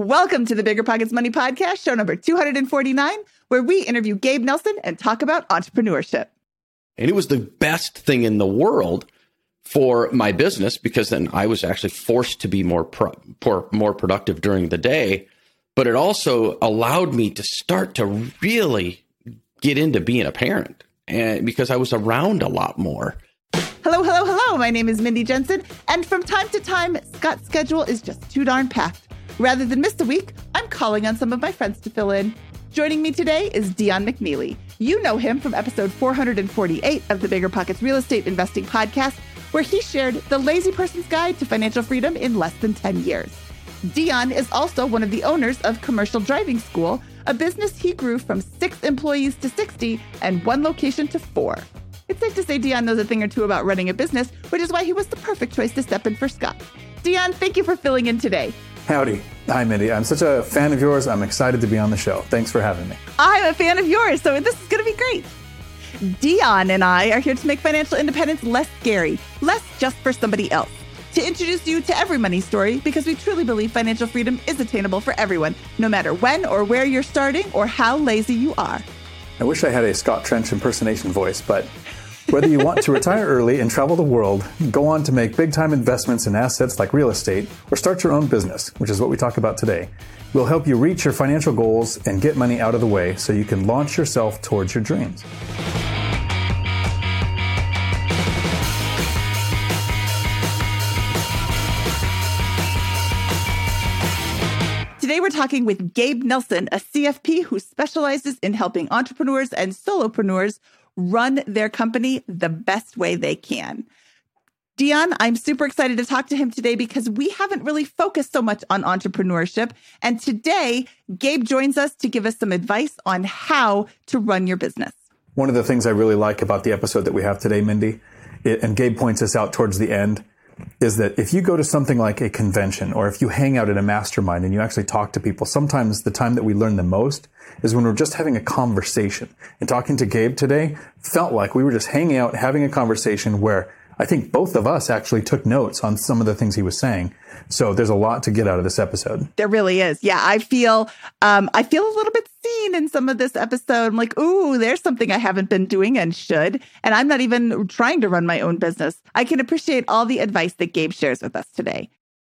Welcome to the Bigger Pockets Money Podcast, show number 249, where we interview Gabe Nelson and talk about entrepreneurship. And it was the best thing in the world for my business because then I was actually forced to be more pro, more productive during the day. But it also allowed me to start to really get into being a parent, and because I was around a lot more. Hello, hello, hello. My name is Mindy Jensen, and from time to time, Scott's schedule is just too darn packed. Rather than miss a week, I'm calling on some of my friends to fill in. Joining me today is Dion McNeeley. You know him from episode 448 of the Bigger Pockets Real Estate Investing Podcast, where he shared the lazy person's guide to financial freedom in less than 10 years. Dion is also one of the owners of Commercial Driving School, a business he grew from six employees to 60 and one location to four. It's safe to say Dion knows a thing or two about running a business, which is why he was the perfect choice to step in for Scott. Dion, thank you for filling in today. Howdy. Hi, Mindy. I'm such a fan of yours. I'm excited to be on the show. Thanks for having me. I'm a fan of yours, so this is going to be great. Dion and I are here to make financial independence less scary, less just for somebody else. To introduce you to every money story because we truly believe financial freedom is attainable for everyone, no matter when or where you're starting or how lazy you are. I wish I had a Scott Trench impersonation voice, but whether you want to retire early and travel the world, go on to make big time investments in assets like real estate, or start your own business, which is what we talk about today, we'll help you reach your financial goals and get money out of the way so you can launch yourself towards your dreams. Today, we're talking with Gabe Nelson, a CFP who specializes in helping entrepreneurs and solopreneurs run their company the best way they can. Dion, I'm super excited to talk to him today because we haven't really focused so much on entrepreneurship. And today, Gabe joins us to give us some advice on how to run your business. One of the things I really like about the episode that we have today, Mindy, it, and Gabe points this out towards the end, is that if you go to something like a convention or if you hang out at a mastermind and you actually talk to people, sometimes the time that we learn the most is when we're just having a conversation. And talking to Gabe today felt like we were just hanging out, having a conversation where I think both of us actually took notes on some of the things he was saying. So there's a lot to get out of this episode. There really is. Yeah, I feel um, I feel a little bit seen in some of this episode. I'm like, ooh, there's something I haven't been doing and should. And I'm not even trying to run my own business. I can appreciate all the advice that Gabe shares with us today.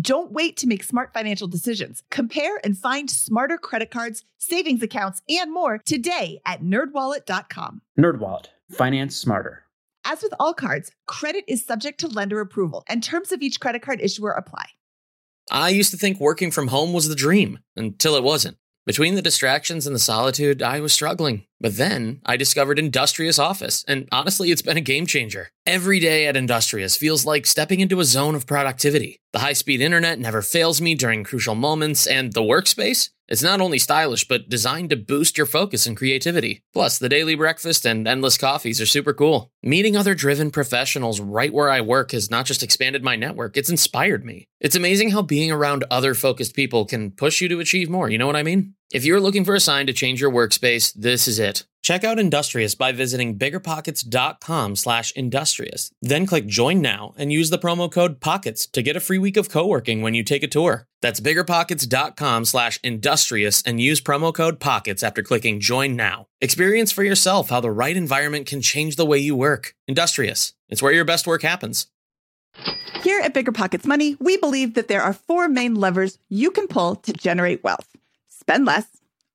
Don't wait to make smart financial decisions. Compare and find smarter credit cards, savings accounts, and more today at nerdwallet.com. NerdWallet, finance smarter. As with all cards, credit is subject to lender approval, and terms of each credit card issuer apply. I used to think working from home was the dream until it wasn't. Between the distractions and the solitude, I was struggling. But then I discovered Industrious Office, and honestly, it's been a game changer. Every day at Industrious feels like stepping into a zone of productivity. The high speed internet never fails me during crucial moments, and the workspace? It's not only stylish, but designed to boost your focus and creativity. Plus, the daily breakfast and endless coffees are super cool. Meeting other driven professionals right where I work has not just expanded my network, it's inspired me. It's amazing how being around other focused people can push you to achieve more, you know what I mean? If you're looking for a sign to change your workspace, this is it. Check out Industrious by visiting biggerpockets.com slash industrious. Then click join now and use the promo code POCKETS to get a free week of co-working when you take a tour. That's biggerpockets.com slash industrious and use promo code POCKETS after clicking join now. Experience for yourself how the right environment can change the way you work. Industrious. It's where your best work happens. Here at Bigger Pockets Money, we believe that there are four main levers you can pull to generate wealth spend less,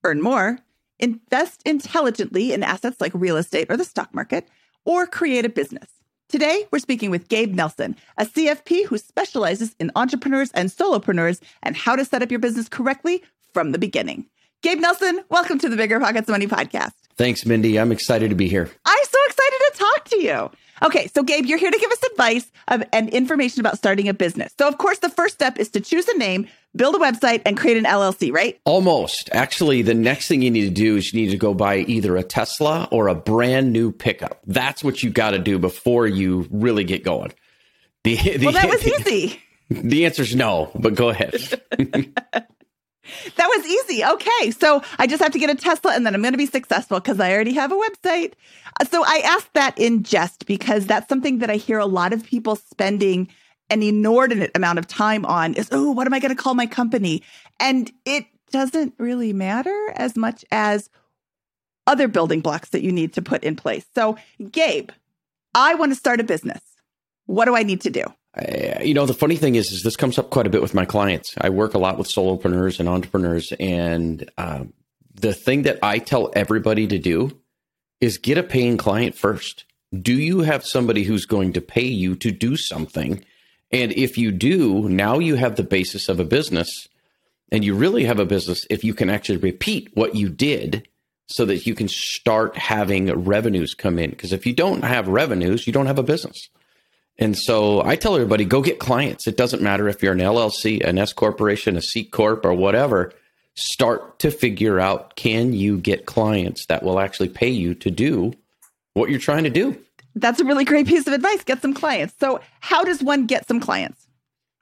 earn more, invest intelligently in assets like real estate or the stock market, or create a business. Today, we're speaking with Gabe Nelson, a CFP who specializes in entrepreneurs and solopreneurs and how to set up your business correctly from the beginning. Gabe Nelson, welcome to the Bigger Pockets Money podcast. Thanks, Mindy. I'm excited to be here. I'm so excited to talk to you. Okay, so Gabe, you're here to give us advice of, and information about starting a business. So, of course, the first step is to choose a name, build a website, and create an LLC, right? Almost. Actually, the next thing you need to do is you need to go buy either a Tesla or a brand new pickup. That's what you got to do before you really get going. The, the, well, that was easy. The answer is no, but go ahead. That was easy. Okay. So I just have to get a Tesla and then I'm going to be successful because I already have a website. Uh, so I asked that in jest because that's something that I hear a lot of people spending an inordinate amount of time on is, oh, what am I going to call my company? And it doesn't really matter as much as other building blocks that you need to put in place. So, Gabe, I want to start a business. What do I need to do? You know, the funny thing is, is this comes up quite a bit with my clients. I work a lot with solopreneurs and entrepreneurs, and um, the thing that I tell everybody to do is get a paying client first. Do you have somebody who's going to pay you to do something? And if you do, now you have the basis of a business, and you really have a business if you can actually repeat what you did so that you can start having revenues come in. Because if you don't have revenues, you don't have a business. And so I tell everybody go get clients. It doesn't matter if you're an LLC, an S corporation, a C corp, or whatever. Start to figure out can you get clients that will actually pay you to do what you're trying to do. That's a really great piece of advice. Get some clients. So, how does one get some clients?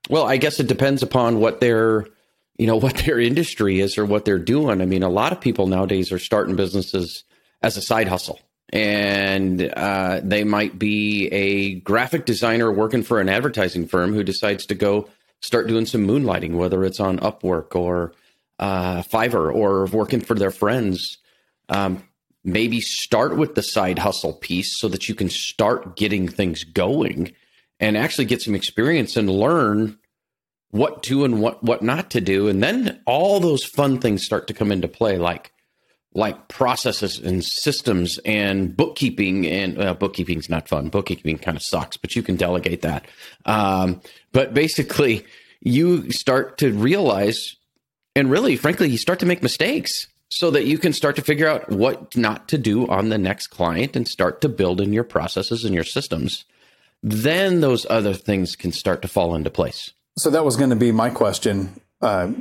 Well, I guess it depends upon what their, you know, what their industry is or what they're doing. I mean, a lot of people nowadays are starting businesses as a side hustle and uh, they might be a graphic designer working for an advertising firm who decides to go start doing some moonlighting, whether it's on Upwork or uh, Fiverr or working for their friends. Um, maybe start with the side hustle piece so that you can start getting things going and actually get some experience and learn what to and what what not to do and then all those fun things start to come into play like like processes and systems and bookkeeping and uh, bookkeeping's not fun. Bookkeeping kind of sucks but you can delegate that. Um, but basically you start to realize and really frankly you start to make mistakes so that you can start to figure out what not to do on the next client and start to build in your processes and your systems. Then those other things can start to fall into place. So that was going to be my question. Uh,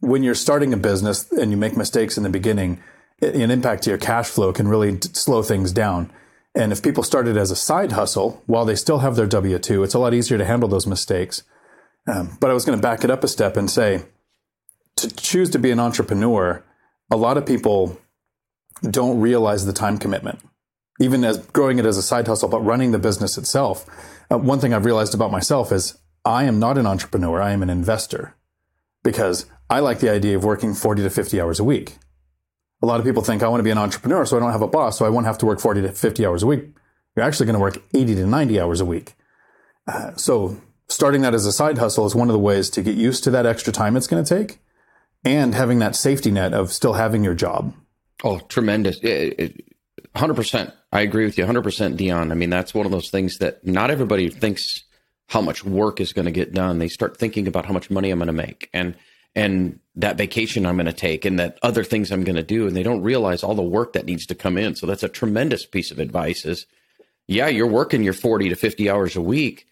when you're starting a business and you make mistakes in the beginning an impact to your cash flow can really slow things down. And if people started as a side hustle while they still have their W 2, it's a lot easier to handle those mistakes. Um, but I was going to back it up a step and say to choose to be an entrepreneur, a lot of people don't realize the time commitment, even as growing it as a side hustle, but running the business itself. Uh, one thing I've realized about myself is I am not an entrepreneur, I am an investor because I like the idea of working 40 to 50 hours a week a lot of people think I want to be an entrepreneur, so I don't have a boss, so I won't have to work 40 to 50 hours a week. You're actually going to work 80 to 90 hours a week. Uh, so starting that as a side hustle is one of the ways to get used to that extra time it's going to take and having that safety net of still having your job. Oh, tremendous. It, it, 100%. I agree with you 100%, Dion. I mean, that's one of those things that not everybody thinks how much work is going to get done. They start thinking about how much money I'm going to make. And and that vacation I'm going to take and that other things I'm going to do. And they don't realize all the work that needs to come in. So that's a tremendous piece of advice is, yeah, you're working your 40 to 50 hours a week.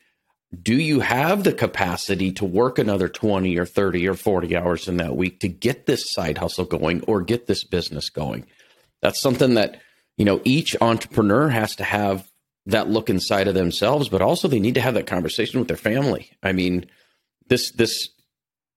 Do you have the capacity to work another 20 or 30 or 40 hours in that week to get this side hustle going or get this business going? That's something that, you know, each entrepreneur has to have that look inside of themselves, but also they need to have that conversation with their family. I mean, this this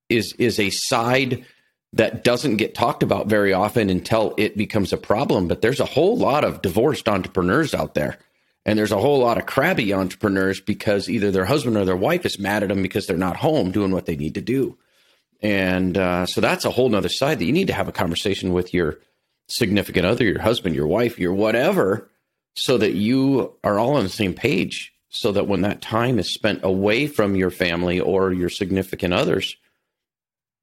is is a side that doesn't get talked about very often until it becomes a problem. But there's a whole lot of divorced entrepreneurs out there. And there's a whole lot of crabby entrepreneurs because either their husband or their wife is mad at them because they're not home doing what they need to do. And uh, so that's a whole nother side that you need to have a conversation with your significant other, your husband, your wife, your whatever, so that you are all on the same page. So that when that time is spent away from your family or your significant others,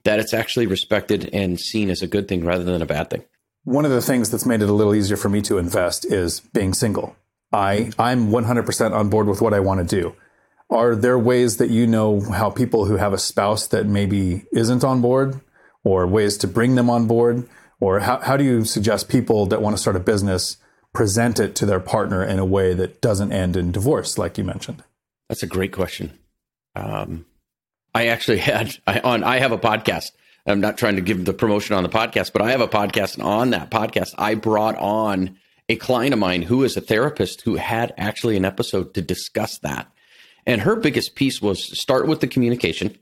that it's actually respected and seen as a good thing rather than a bad thing. One of the things that's made it a little easier for me to invest is being single. I, I'm 100% on board with what I want to do. Are there ways that you know how people who have a spouse that maybe isn't on board, or ways to bring them on board? Or how, how do you suggest people that want to start a business present it to their partner in a way that doesn't end in divorce, like you mentioned? That's a great question. Um, I actually had I, on. I have a podcast. I'm not trying to give the promotion on the podcast, but I have a podcast, and on that podcast, I brought on a client of mine who is a therapist who had actually an episode to discuss that. And her biggest piece was start with the communication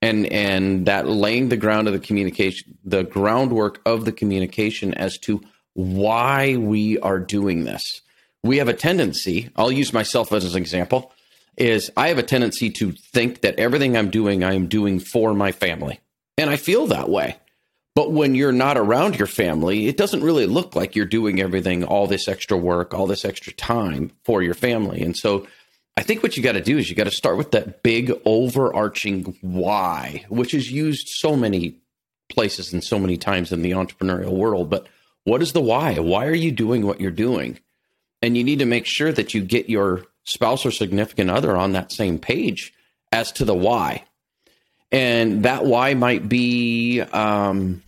and and that laying the ground of the communication, the groundwork of the communication as to why we are doing this. We have a tendency, I'll use myself as an example is I have a tendency to think that everything I'm doing, I am doing for my family. And I feel that way. But when you're not around your family, it doesn't really look like you're doing everything, all this extra work, all this extra time for your family. And so I think what you got to do is you got to start with that big overarching why, which is used so many places and so many times in the entrepreneurial world. But what is the why? Why are you doing what you're doing? And you need to make sure that you get your spouse or significant other on that same page as to the why. And that why might be um,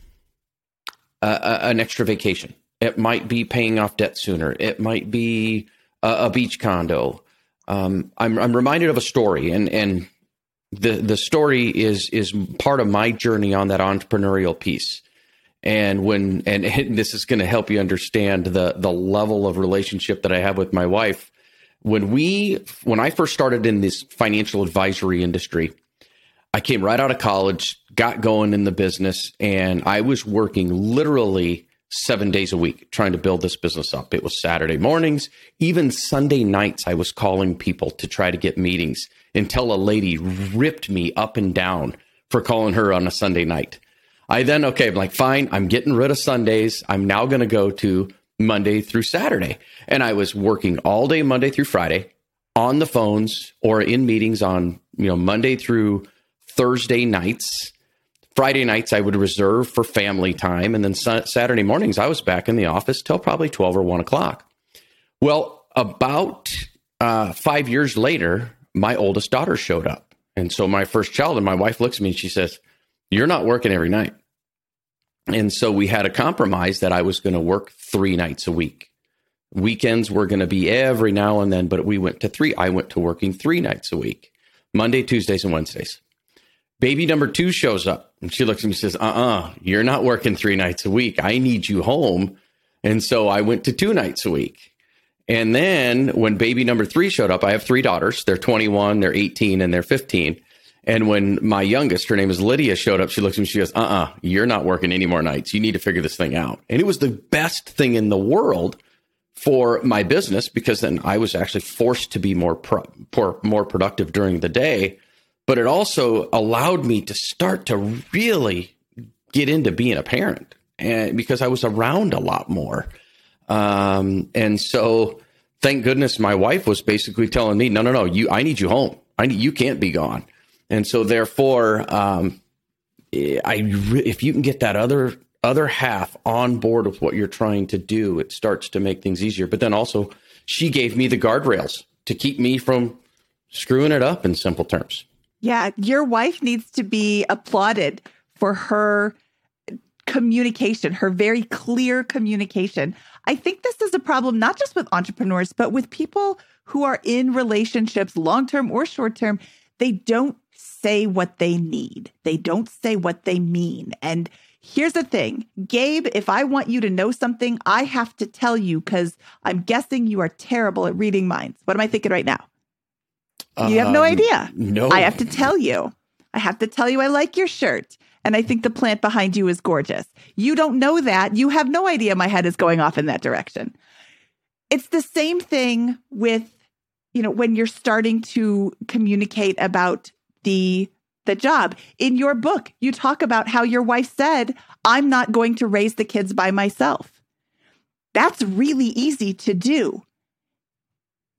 a, a, an extra vacation. It might be paying off debt sooner. It might be a, a beach condo. Um, I'm, I'm reminded of a story, and and the the story is is part of my journey on that entrepreneurial piece. And when and, and this is going to help you understand the the level of relationship that I have with my wife when we when I first started in this financial advisory industry, I came right out of college, got going in the business, and I was working literally seven days a week trying to build this business up. It was Saturday mornings, even Sunday nights. I was calling people to try to get meetings until a lady ripped me up and down for calling her on a Sunday night. I then, okay, I'm like, fine, I'm getting rid of Sundays. I'm now going to go to Monday through Saturday. And I was working all day Monday through Friday on the phones or in meetings on, you know, Monday through Thursday nights. Friday nights I would reserve for family time. And then Saturday mornings I was back in the office till probably 12 or 1 o'clock. Well, about uh, five years later, my oldest daughter showed up. And so my first child, and my wife looks at me and she says, You're not working every night. And so we had a compromise that I was going to work three nights a week. Weekends were going to be every now and then, but we went to three. I went to working three nights a week Monday, Tuesdays, and Wednesdays. Baby number two shows up and she looks at me and says, Uh uh-uh, uh, you are not working three nights a week. I need you home. And so I went to two nights a week. And then when baby number three showed up, I have three daughters. They're 21, they're 18, and they're 15. And when my youngest, her name is Lydia, showed up, she looks at me, she goes, uh uh-uh, uh, you are not working any more nights. You need to figure this thing out. And it was the best thing in the world for my business because then I was actually forced to be more, pro- more productive during the day. But it also allowed me to start to really get into being a parent and because I was around a lot more. Um, and so thank goodness my wife was basically telling me, no, no, no, you, I need you home. I need, you can't be gone. And so, therefore, um, I if you can get that other other half on board with what you're trying to do, it starts to make things easier. But then also, she gave me the guardrails to keep me from screwing it up in simple terms. Yeah, your wife needs to be applauded for her communication, her very clear communication. I think this is a problem not just with entrepreneurs, but with people who are in relationships, long term or short term. They don't say what they need, they don't say what they mean. And here's the thing Gabe, if I want you to know something, I have to tell you because I'm guessing you are terrible at reading minds. What am I thinking right now? You have no Um, idea. No. I have to tell you. I have to tell you I like your shirt. And I think the plant behind you is gorgeous. You don't know that. You have no idea my head is going off in that direction. It's the same thing with, you know, when you're starting to communicate about the the job. In your book, you talk about how your wife said, "I'm not going to raise the kids by myself." That's really easy to do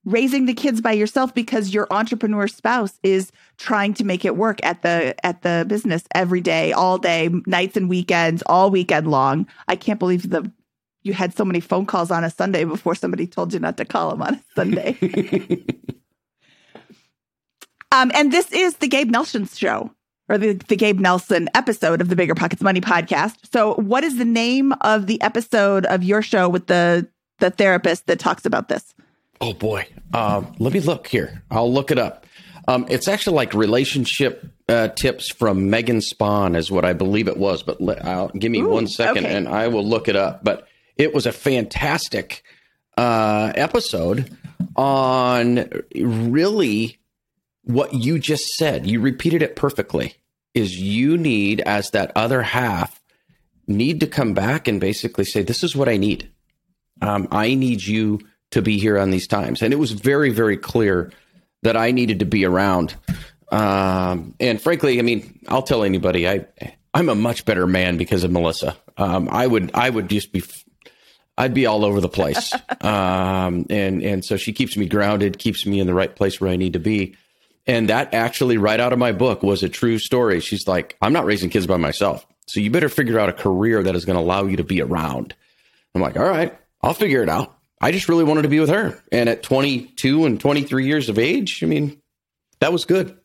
raising the kids by yourself because your entrepreneur spouse is trying to make it work at the at the business every day all day nights and weekends all weekend long i can't believe the you had so many phone calls on a sunday before somebody told you not to call them on a sunday um, and this is the gabe nelson show or the, the gabe nelson episode of the bigger pockets money podcast so what is the name of the episode of your show with the the therapist that talks about this Oh boy. Um, let me look here. I'll look it up. Um, it's actually like relationship uh, tips from Megan Spawn, is what I believe it was. But let, I'll, give me Ooh, one second okay. and I will look it up. But it was a fantastic uh, episode on really what you just said. You repeated it perfectly. Is you need, as that other half, need to come back and basically say, "This is what I need. Um, I need you." to be here on these times. And it was very, very clear that I needed to be around. Um, and frankly, I mean, I'll tell anybody, I, I'm a much better man because of Melissa. Um, I would, I would just be, I'd be all over the place. um, and, and so she keeps me grounded, keeps me in the right place where I need to be. And that actually, right out of my book, was a true story. She's like, I'm not raising kids by myself. So you better figure out a career that is going to allow you to be around. I'm like, all right, I'll figure it out. I just really wanted to be with her. And at 22 and 23 years of age, I mean, that was good.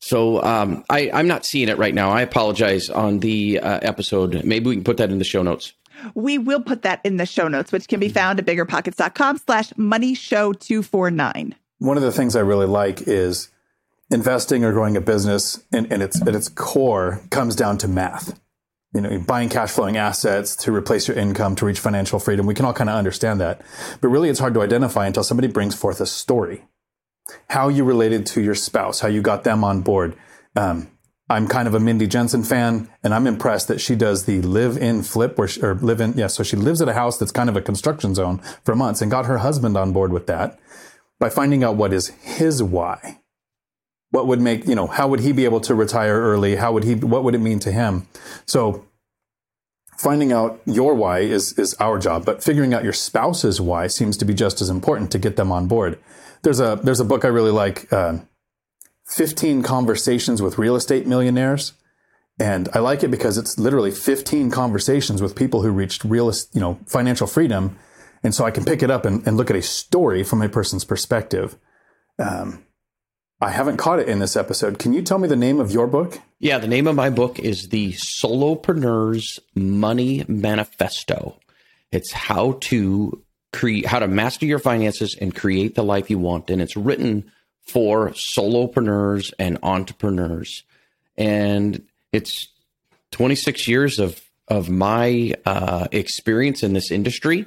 So um, I, I'm not seeing it right now. I apologize on the uh, episode. Maybe we can put that in the show notes. We will put that in the show notes, which can be found at biggerpockets.com slash money show 249. One of the things I really like is investing or growing a business and, its at its core comes down to math. You know, buying cash flowing assets to replace your income to reach financial freedom. We can all kind of understand that. But really it's hard to identify until somebody brings forth a story. How you related to your spouse, how you got them on board. Um, I'm kind of a Mindy Jensen fan, and I'm impressed that she does the live in flip where she, or live in, yeah, so she lives at a house that's kind of a construction zone for months and got her husband on board with that by finding out what is his why. What would make, you know, how would he be able to retire early? How would he, what would it mean to him? So finding out your why is, is our job, but figuring out your spouse's why seems to be just as important to get them on board. There's a, there's a book I really like, uh, 15 conversations with real estate millionaires. And I like it because it's literally 15 conversations with people who reached real, you know, financial freedom. And so I can pick it up and, and look at a story from a person's perspective. Um, I haven't caught it in this episode. Can you tell me the name of your book? Yeah, the name of my book is The Solopreneur's Money Manifesto. It's how to create, how to master your finances and create the life you want. And it's written for solopreneurs and entrepreneurs. And it's 26 years of, of my uh, experience in this industry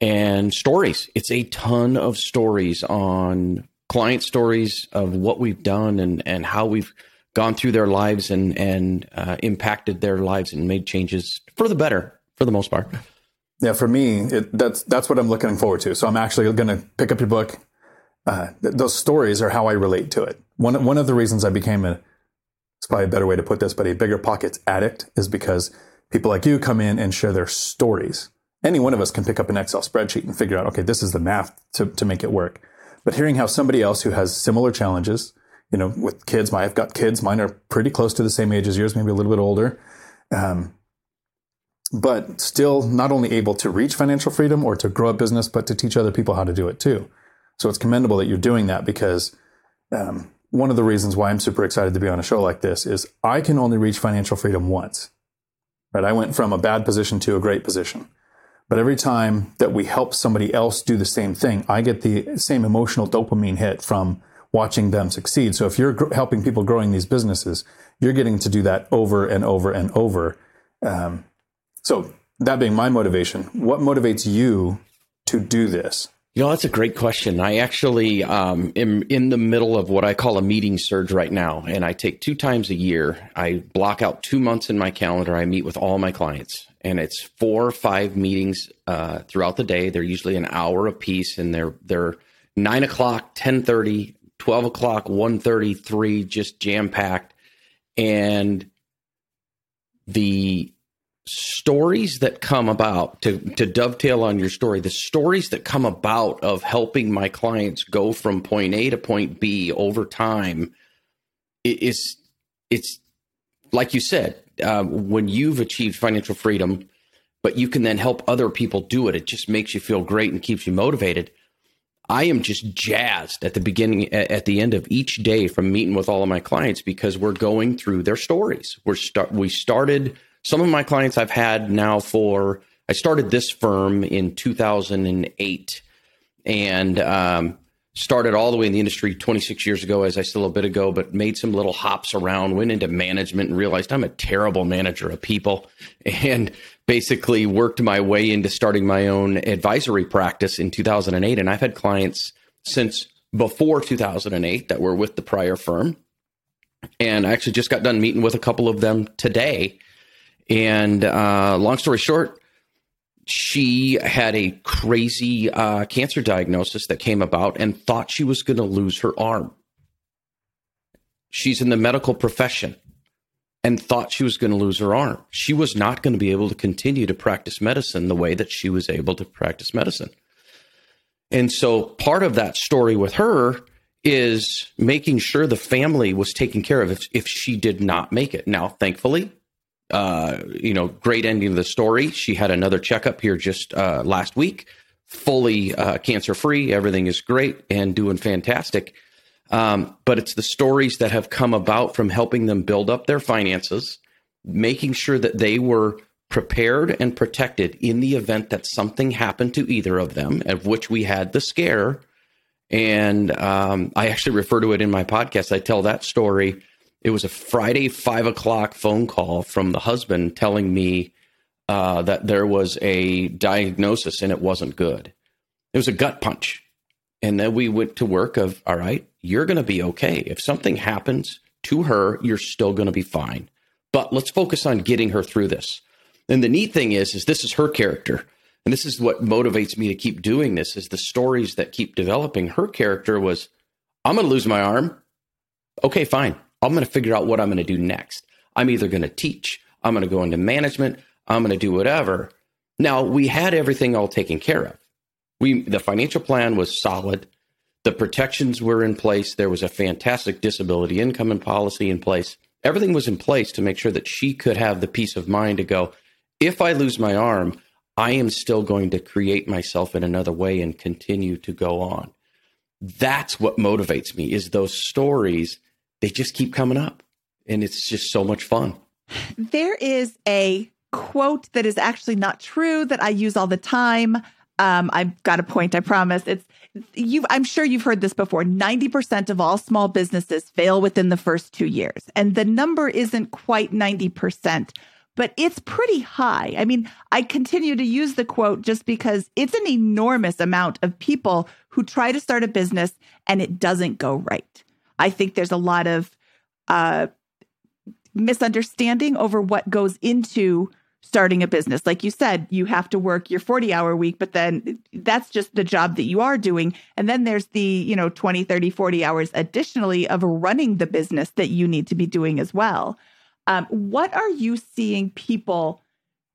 and stories. It's a ton of stories on client stories of what we've done and, and how we've gone through their lives and, and uh, impacted their lives and made changes for the better for the most part. Yeah, for me, it, that's that's what I'm looking forward to. So I'm actually going to pick up your book. Uh, th- those stories are how I relate to it. One one of the reasons I became a it's probably a better way to put this, but a bigger pockets addict is because people like you come in and share their stories. Any one of us can pick up an Excel spreadsheet and figure out, okay, this is the math to, to make it work. But hearing how somebody else who has similar challenges, you know, with kids, my, I've got kids, mine are pretty close to the same age as yours, maybe a little bit older. Um, but still not only able to reach financial freedom or to grow a business, but to teach other people how to do it too. So it's commendable that you're doing that because um, one of the reasons why I'm super excited to be on a show like this is I can only reach financial freedom once. right? I went from a bad position to a great position. But every time that we help somebody else do the same thing, I get the same emotional dopamine hit from watching them succeed. So if you're gr- helping people growing these businesses, you're getting to do that over and over and over. Um, so that being my motivation, what motivates you to do this? You know, that's a great question. I actually um, am in the middle of what I call a meeting surge right now. And I take two times a year, I block out two months in my calendar. I meet with all my clients, and it's four or five meetings uh, throughout the day. They're usually an hour apiece, and they're, they're 9 o'clock, 1030, 12 o'clock, 133, just jam packed. And the stories that come about to to dovetail on your story the stories that come about of helping my clients go from point A to point B over time is it's like you said uh, when you've achieved financial freedom but you can then help other people do it it just makes you feel great and keeps you motivated. I am just jazzed at the beginning at the end of each day from meeting with all of my clients because we're going through their stories. We're start we started some of my clients I've had now for, I started this firm in 2008 and um, started all the way in the industry 26 years ago, as I still a bit ago, but made some little hops around, went into management and realized I'm a terrible manager of people and basically worked my way into starting my own advisory practice in 2008. And I've had clients since before 2008 that were with the prior firm. And I actually just got done meeting with a couple of them today and uh, long story short, she had a crazy uh, cancer diagnosis that came about and thought she was going to lose her arm. She's in the medical profession and thought she was going to lose her arm. She was not going to be able to continue to practice medicine the way that she was able to practice medicine. And so part of that story with her is making sure the family was taken care of if, if she did not make it. Now, thankfully, uh, you know, great ending of the story. She had another checkup here just uh, last week, fully uh, cancer free. Everything is great and doing fantastic. Um, but it's the stories that have come about from helping them build up their finances, making sure that they were prepared and protected in the event that something happened to either of them, of which we had the scare. And um, I actually refer to it in my podcast. I tell that story it was a Friday five o'clock phone call from the husband telling me uh, that there was a diagnosis and it wasn't good. It was a gut punch. And then we went to work of, all right, you're going to be okay. If something happens to her, you're still going to be fine. But let's focus on getting her through this. And the neat thing is, is this is her character. And this is what motivates me to keep doing this is the stories that keep developing. Her character was, I'm going to lose my arm. Okay, fine. I'm going to figure out what I'm going to do next. I'm either going to teach, I'm going to go into management, I'm going to do whatever. Now, we had everything all taken care of. We the financial plan was solid. The protections were in place. There was a fantastic disability income and policy in place. Everything was in place to make sure that she could have the peace of mind to go, if I lose my arm, I am still going to create myself in another way and continue to go on. That's what motivates me is those stories they just keep coming up. And it's just so much fun. There is a quote that is actually not true that I use all the time. Um, I've got a point, I promise. It's you I'm sure you've heard this before. 90% of all small businesses fail within the first two years. And the number isn't quite 90%, but it's pretty high. I mean, I continue to use the quote just because it's an enormous amount of people who try to start a business and it doesn't go right. I think there's a lot of uh, misunderstanding over what goes into starting a business. Like you said, you have to work your 40 hour week, but then that's just the job that you are doing. And then there's the, you know, 20, 30, 40 hours additionally of running the business that you need to be doing as well. Um, what are you seeing people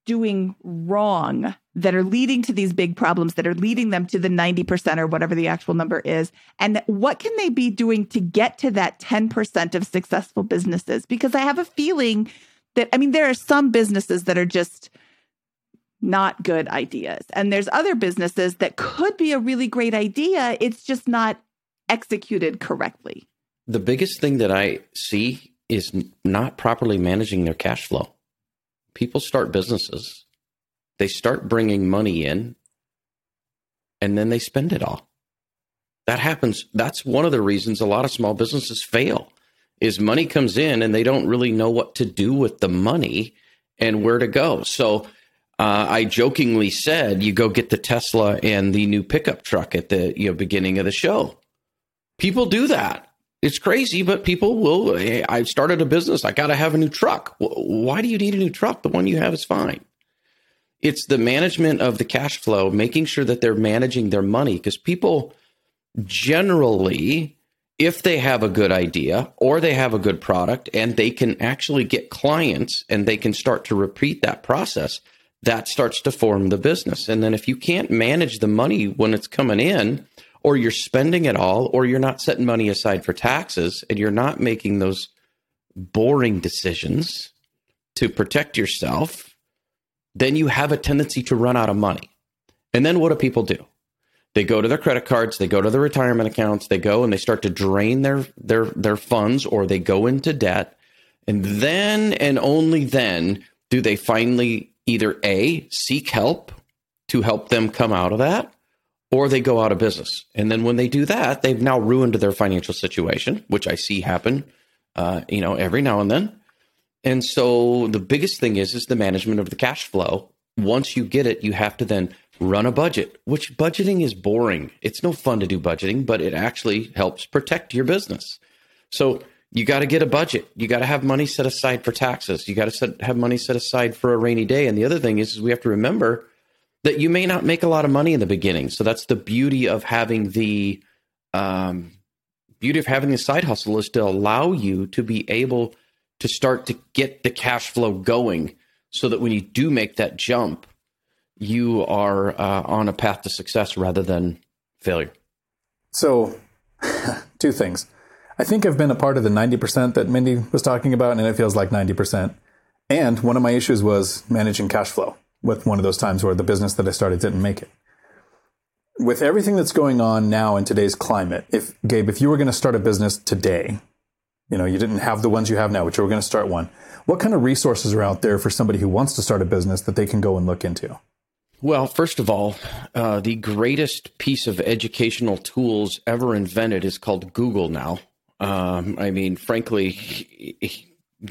doing wrong that are leading to these big problems that are leading them to the 90% or whatever the actual number is? And what can they be doing to get to that 10% of successful businesses? Because i have a feeling that i mean there are some businesses that are just not good ideas. And there's other businesses that could be a really great idea. It's just not executed correctly. The biggest thing that i see is not properly managing their cash flow people start businesses, they start bringing money in, and then they spend it all. That happens. That's one of the reasons a lot of small businesses fail is money comes in and they don't really know what to do with the money and where to go. So uh, I jokingly said, "You go get the Tesla and the new pickup truck at the you know beginning of the show." People do that. It's crazy, but people will. Hey, I've started a business. I got to have a new truck. Why do you need a new truck? The one you have is fine. It's the management of the cash flow, making sure that they're managing their money because people generally if they have a good idea or they have a good product and they can actually get clients and they can start to repeat that process, that starts to form the business. And then if you can't manage the money when it's coming in, or you're spending it all, or you're not setting money aside for taxes and you're not making those boring decisions to protect yourself, then you have a tendency to run out of money. And then what do people do? They go to their credit cards, they go to their retirement accounts, they go and they start to drain their their their funds or they go into debt. And then and only then do they finally either A, seek help to help them come out of that, or they go out of business. And then when they do that, they've now ruined their financial situation, which I see happen, uh, you know, every now and then. And so the biggest thing is is the management of the cash flow. Once you get it, you have to then run a budget, which budgeting is boring. It's no fun to do budgeting, but it actually helps protect your business. So you got to get a budget. You got to have money set aside for taxes. You got to have money set aside for a rainy day. And the other thing is, is we have to remember that you may not make a lot of money in the beginning. So that's the beauty of having the um, beauty of having the side hustle is to allow you to be able to start to get the cash flow going so that when you do make that jump, you are uh, on a path to success rather than failure? So, two things. I think I've been a part of the 90% that Mindy was talking about, and it feels like 90%. And one of my issues was managing cash flow with one of those times where the business that I started didn't make it. With everything that's going on now in today's climate, if Gabe, if you were going to start a business today, you know, you didn't have the ones you have now, but you were going to start one, what kind of resources are out there for somebody who wants to start a business that they can go and look into? Well, first of all, uh, the greatest piece of educational tools ever invented is called Google now. Um, I mean, frankly,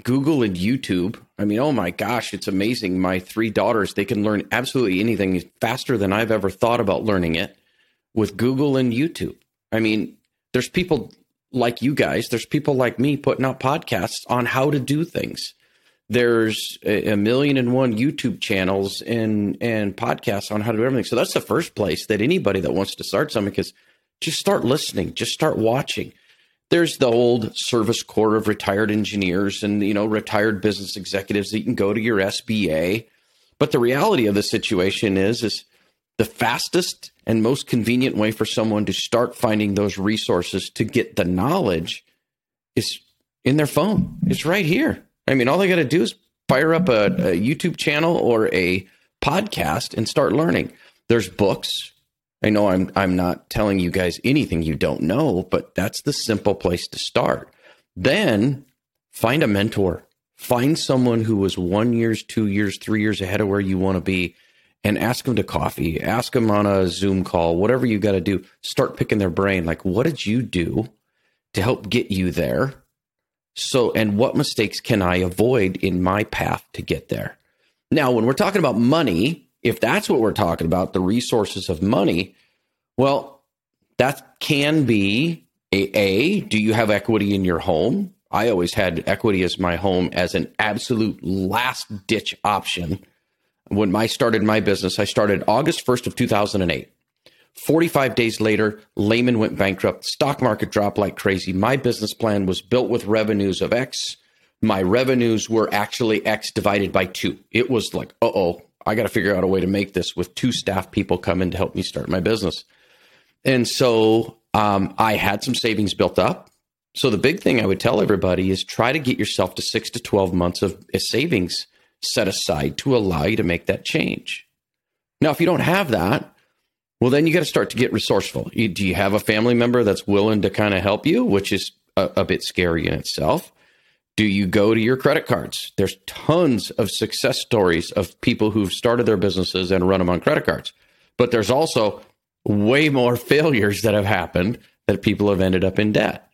Google and YouTube. I mean, oh my gosh, it's amazing. My three daughters, they can learn absolutely anything faster than I've ever thought about learning it with Google and YouTube. I mean, there's people like you guys, there's people like me putting out podcasts on how to do things there's a, million and one YouTube channels and and podcasts on how to do everything. So that's the first place that anybody that wants to start something because just start listening, just start watching. There's the old service corps of retired engineers and you know retired business executives that you can go to your SBA. But the reality of the situation is is the fastest and most convenient way for someone to start finding those resources to get the knowledge is in their phone. It's right here. I mean, all they got to do is fire up a, a YouTube channel or a podcast and start learning. There's books. I know I'm I'm not telling you guys anything you don't know, but that's the simple place to start. Then find a mentor. Find someone who was one years, two years, three years ahead of where you want to be and ask them to coffee, ask them on a Zoom call, whatever you got to do. Start picking their brain. Like, what did you do to help get you there? So, and what mistakes can I avoid in my path to get there? Now, when we're talking about money, if that's what we're talking about, the resources of money, well, that can be a, a do you have equity in your home? I always had equity as my home as an absolute last ditch option. When I started my business, I started August 1st of 2008. 45 days later, Lehman went bankrupt. Stock market dropped like crazy. My business plan was built with revenues of X. My revenues were actually X divided by two. It was like, uh oh, I got to figure out a way to make this with two staff people come in to help me start my business. And so um, I had some savings built up. So the big thing I would tell everybody is try to get yourself to six to 12 months of savings set aside to allow you to make that change. Now, if you don't have that, well, then you got to start to get resourceful. You, do you have a family member that's willing to kind of help you, which is a, a bit scary in itself? Do you go to your credit cards? There's tons of success stories of people who've started their businesses and run them on credit cards. But there's also way more failures that have happened that people have ended up in debt.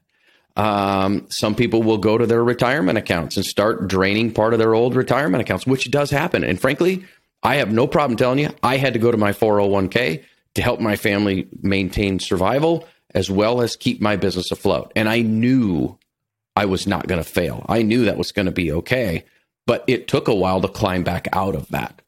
Um, some people will go to their retirement accounts and start draining part of their old retirement accounts, which does happen. And frankly, I have no problem telling you, I had to go to my 401k to help my family maintain survival as well as keep my business afloat. And I knew I was not going to fail. I knew that was going to be okay, but it took a while to climb back out of that.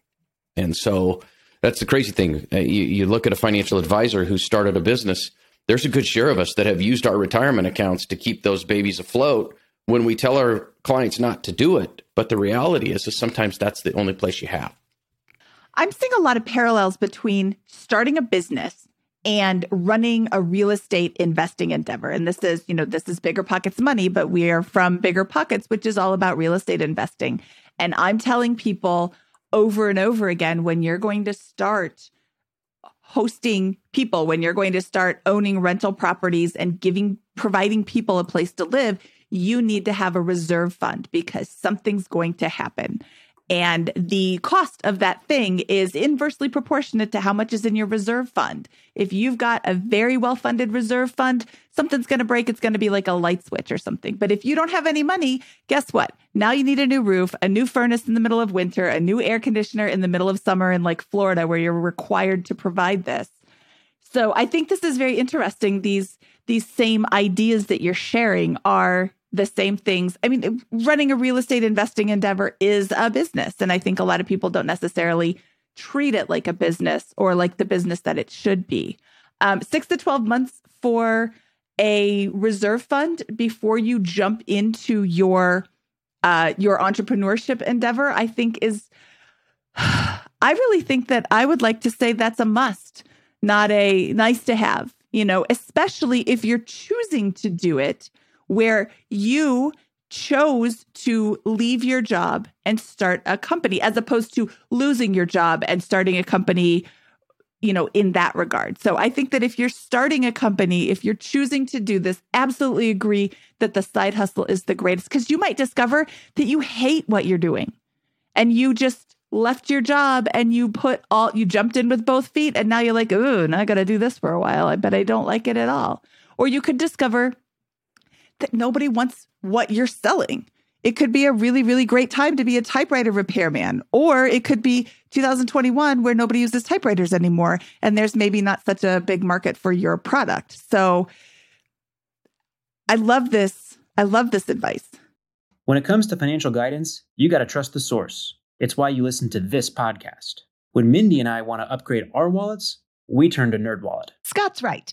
And so that's the crazy thing. Uh, you, you look at a financial advisor who started a business, there's a good share of us that have used our retirement accounts to keep those babies afloat when we tell our clients not to do it. But the reality is, is sometimes that's the only place you have. I'm seeing a lot of parallels between starting a business and running a real estate investing endeavor. And this is, you know, this is Bigger Pockets money, but we are from Bigger Pockets, which is all about real estate investing. And I'm telling people over and over again when you're going to start hosting people, when you're going to start owning rental properties and giving, providing people a place to live, you need to have a reserve fund because something's going to happen. And the cost of that thing is inversely proportionate to how much is in your reserve fund. If you've got a very well funded reserve fund, something's going to break. It's going to be like a light switch or something. But if you don't have any money, guess what? Now you need a new roof, a new furnace in the middle of winter, a new air conditioner in the middle of summer in like Florida where you're required to provide this. So I think this is very interesting. These these same ideas that you're sharing are the same things. I mean, running a real estate investing endeavor is a business. And I think a lot of people don't necessarily treat it like a business or like the business that it should be. Um, six to 12 months for a reserve fund before you jump into your uh, your entrepreneurship endeavor, I think is I really think that I would like to say that's a must, not a nice to have, you know, especially if you're choosing to do it where you chose to leave your job and start a company as opposed to losing your job and starting a company you know in that regard. So i think that if you're starting a company if you're choosing to do this absolutely agree that the side hustle is the greatest because you might discover that you hate what you're doing. And you just left your job and you put all you jumped in with both feet and now you're like ooh now i gotta do this for a while. I bet i don't like it at all. Or you could discover that nobody wants what you're selling. It could be a really, really great time to be a typewriter repairman, or it could be 2021 where nobody uses typewriters anymore and there's maybe not such a big market for your product. So I love this. I love this advice. When it comes to financial guidance, you got to trust the source. It's why you listen to this podcast. When Mindy and I want to upgrade our wallets, we turn to NerdWallet. Scott's right.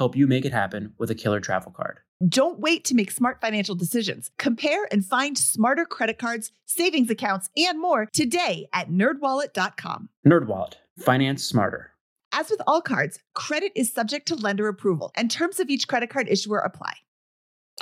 help you make it happen with a killer travel card. Don't wait to make smart financial decisions. Compare and find smarter credit cards, savings accounts, and more today at nerdwallet.com. NerdWallet, finance smarter. As with all cards, credit is subject to lender approval, and terms of each credit card issuer apply.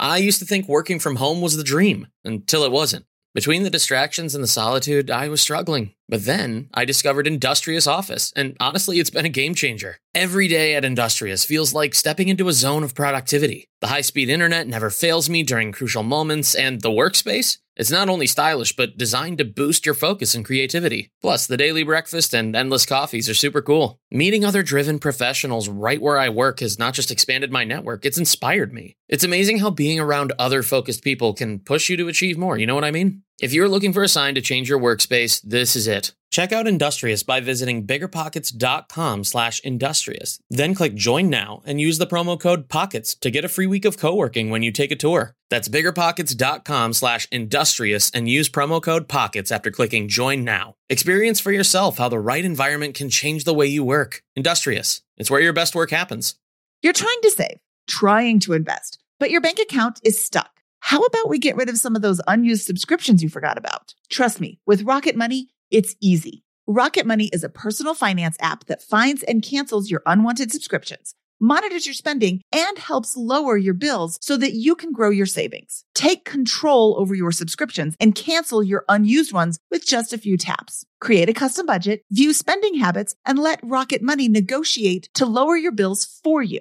I used to think working from home was the dream until it wasn't. Between the distractions and the solitude, I was struggling. But then I discovered Industrious Office, and honestly, it's been a game changer. Every day at Industrious feels like stepping into a zone of productivity. The high speed internet never fails me during crucial moments, and the workspace? It's not only stylish, but designed to boost your focus and creativity. Plus, the daily breakfast and endless coffees are super cool. Meeting other driven professionals right where I work has not just expanded my network, it's inspired me. It's amazing how being around other focused people can push you to achieve more, you know what I mean? If you're looking for a sign to change your workspace, this is it. Check out Industrious by visiting biggerpockets.com slash industrious. Then click join now and use the promo code POCKETS to get a free week of co-working when you take a tour. That's biggerpockets.com slash industrious and use promo code POCKETS after clicking join now. Experience for yourself how the right environment can change the way you work. Industrious. It's where your best work happens. You're trying to save, trying to invest, but your bank account is stuck. How about we get rid of some of those unused subscriptions you forgot about? Trust me, with Rocket Money, it's easy. Rocket Money is a personal finance app that finds and cancels your unwanted subscriptions monitors your spending, and helps lower your bills so that you can grow your savings. Take control over your subscriptions and cancel your unused ones with just a few taps. Create a custom budget, view spending habits, and let Rocket Money negotiate to lower your bills for you.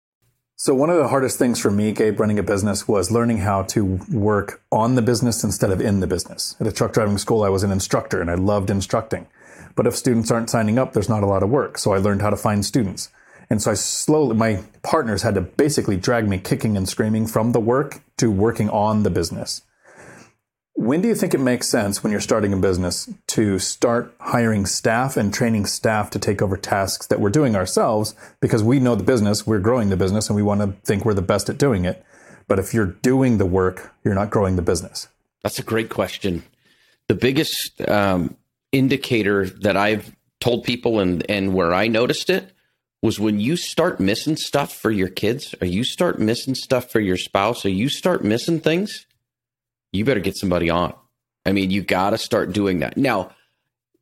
So one of the hardest things for me, Gabe, running a business was learning how to work on the business instead of in the business. At a truck driving school, I was an instructor and I loved instructing. But if students aren't signing up, there's not a lot of work. So I learned how to find students. And so I slowly, my partners had to basically drag me kicking and screaming from the work to working on the business. When do you think it makes sense when you're starting a business to start hiring staff and training staff to take over tasks that we're doing ourselves because we know the business, we're growing the business, and we want to think we're the best at doing it? But if you're doing the work, you're not growing the business. That's a great question. The biggest um, indicator that I've told people and, and where I noticed it was when you start missing stuff for your kids, or you start missing stuff for your spouse, or you start missing things you better get somebody on. I mean, you got to start doing that. Now,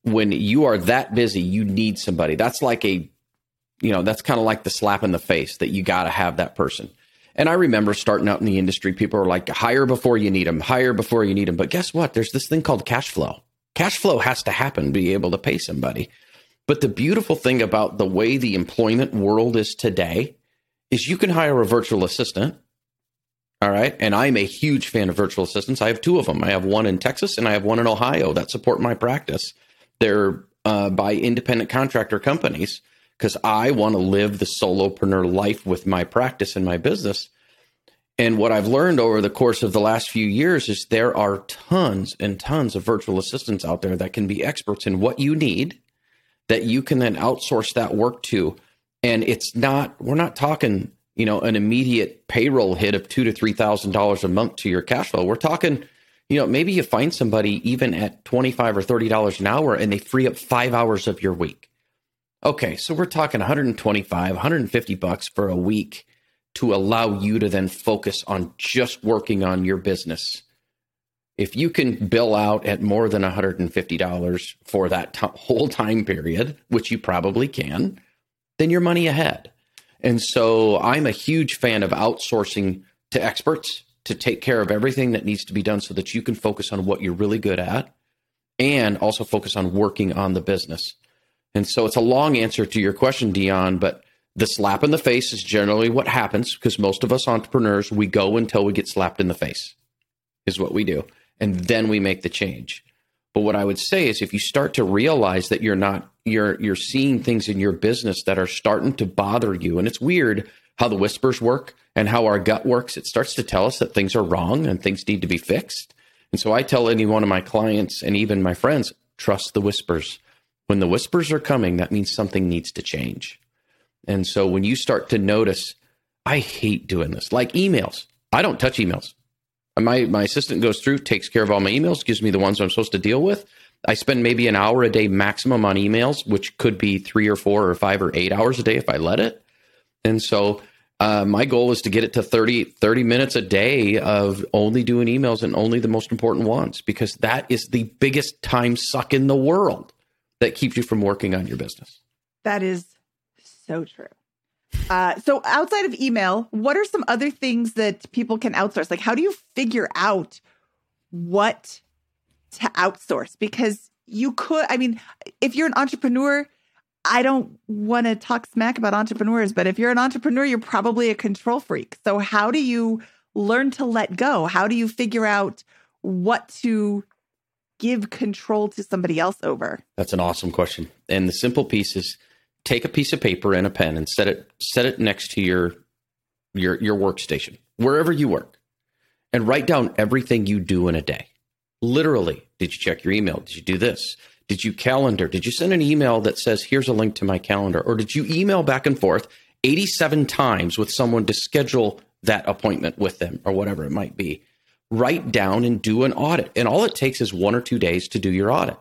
when you are that busy, you need somebody. That's like a, you know, that's kind of like the slap in the face that you got to have that person. And I remember starting out in the industry, people are like, hire before you need them, hire before you need them. But guess what? There's this thing called cash flow. Cash flow has to happen to be able to pay somebody. But the beautiful thing about the way the employment world is today is you can hire a virtual assistant all right. And I'm a huge fan of virtual assistants. I have two of them. I have one in Texas and I have one in Ohio that support my practice. They're uh, by independent contractor companies because I want to live the solopreneur life with my practice and my business. And what I've learned over the course of the last few years is there are tons and tons of virtual assistants out there that can be experts in what you need that you can then outsource that work to. And it's not, we're not talking you know, an immediate payroll hit of two to three thousand dollars a month to your cash flow. We're talking, you know, maybe you find somebody even at twenty five or thirty dollars an hour, and they free up five hours of your week. Okay, so we're talking 125, 150 bucks for a week to allow you to then focus on just working on your business. If you can bill out at more than $150 for that t- whole time period, which you probably can, then you're money ahead. And so I'm a huge fan of outsourcing to experts to take care of everything that needs to be done so that you can focus on what you're really good at and also focus on working on the business. And so it's a long answer to your question, Dion, but the slap in the face is generally what happens because most of us entrepreneurs, we go until we get slapped in the face, is what we do. And then we make the change. But what I would say is if you start to realize that you're not you're you're seeing things in your business that are starting to bother you and it's weird how the whispers work and how our gut works it starts to tell us that things are wrong and things need to be fixed. And so I tell any one of my clients and even my friends trust the whispers. When the whispers are coming that means something needs to change. And so when you start to notice I hate doing this like emails. I don't touch emails. My my assistant goes through, takes care of all my emails, gives me the ones I'm supposed to deal with. I spend maybe an hour a day maximum on emails, which could be three or four or five or eight hours a day if I let it. And so uh, my goal is to get it to 30, 30 minutes a day of only doing emails and only the most important ones, because that is the biggest time suck in the world that keeps you from working on your business. That is so true. Uh, so outside of email, what are some other things that people can outsource? Like, how do you figure out what to outsource? Because you could, I mean, if you're an entrepreneur, I don't want to talk smack about entrepreneurs, but if you're an entrepreneur, you're probably a control freak. So, how do you learn to let go? How do you figure out what to give control to somebody else over? That's an awesome question. And the simple piece is take a piece of paper and a pen and set it set it next to your your your workstation, wherever you work. And write down everything you do in a day. Literally, did you check your email? Did you do this? Did you calendar? Did you send an email that says, here's a link to my calendar? Or did you email back and forth 87 times with someone to schedule that appointment with them or whatever it might be? Write down and do an audit. And all it takes is one or two days to do your audit.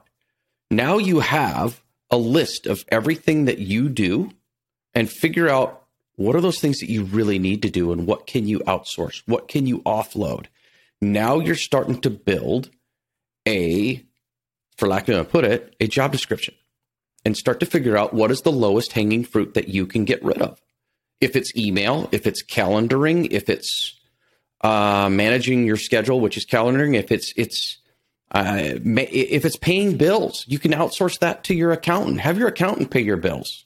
Now you have a list of everything that you do and figure out what are those things that you really need to do and what can you outsource? What can you offload? Now you're starting to build a for lack of a better put it, a job description and start to figure out what is the lowest hanging fruit that you can get rid of. If it's email, if it's calendaring, if it's uh, managing your schedule, which is calendaring, if it's it's uh, if it's paying bills, you can outsource that to your accountant. Have your accountant pay your bills.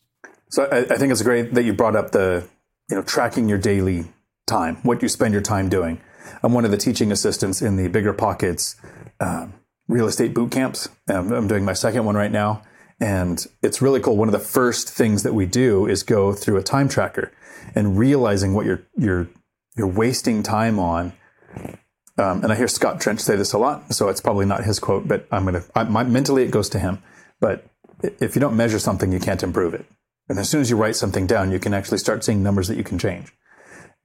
So I, I think it's great that you brought up the you know tracking your daily time, what you spend your time doing. I'm one of the teaching assistants in the Bigger Pockets um, real estate boot camps. Um, I'm doing my second one right now. And it's really cool. One of the first things that we do is go through a time tracker and realizing what you're, you're, you're wasting time on. Um, and I hear Scott Trench say this a lot, so it's probably not his quote, but I'm going to, mentally it goes to him. But if you don't measure something, you can't improve it. And as soon as you write something down, you can actually start seeing numbers that you can change.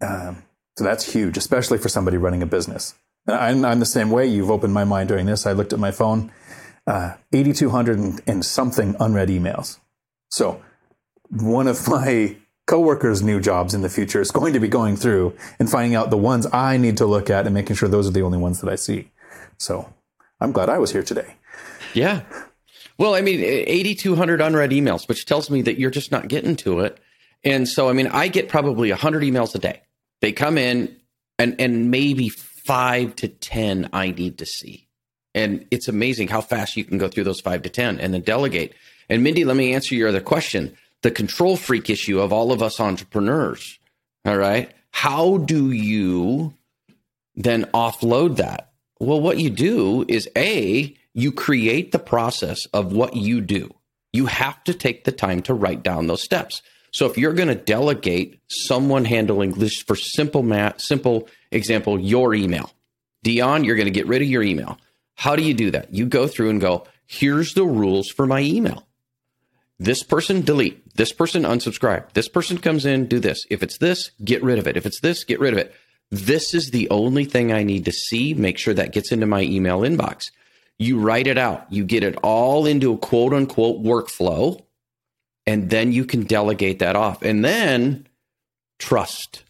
Um, so that's huge, especially for somebody running a business. I'm, I'm, the same way. You've opened my mind during this. I looked at my phone, uh, 8,200 and, and something unread emails. So one of my coworkers' new jobs in the future is going to be going through and finding out the ones I need to look at and making sure those are the only ones that I see. So I'm glad I was here today. Yeah. Well, I mean, 8,200 unread emails, which tells me that you're just not getting to it. And so, I mean, I get probably 100 emails a day. They come in and, and maybe five to 10 I need to see. And it's amazing how fast you can go through those five to 10 and then delegate. And Mindy, let me answer your other question the control freak issue of all of us entrepreneurs. All right. How do you then offload that? Well, what you do is A, you create the process of what you do. You have to take the time to write down those steps. So if you're going to delegate someone handling this for simple math, simple example, your email, Dion, you're going to get rid of your email. How do you do that? You go through and go, here's the rules for my email. This person delete, this person unsubscribe, this person comes in, do this. If it's this, get rid of it. If it's this, get rid of it. This is the only thing I need to see. Make sure that gets into my email inbox. You write it out. You get it all into a quote unquote workflow and then you can delegate that off. And then trust.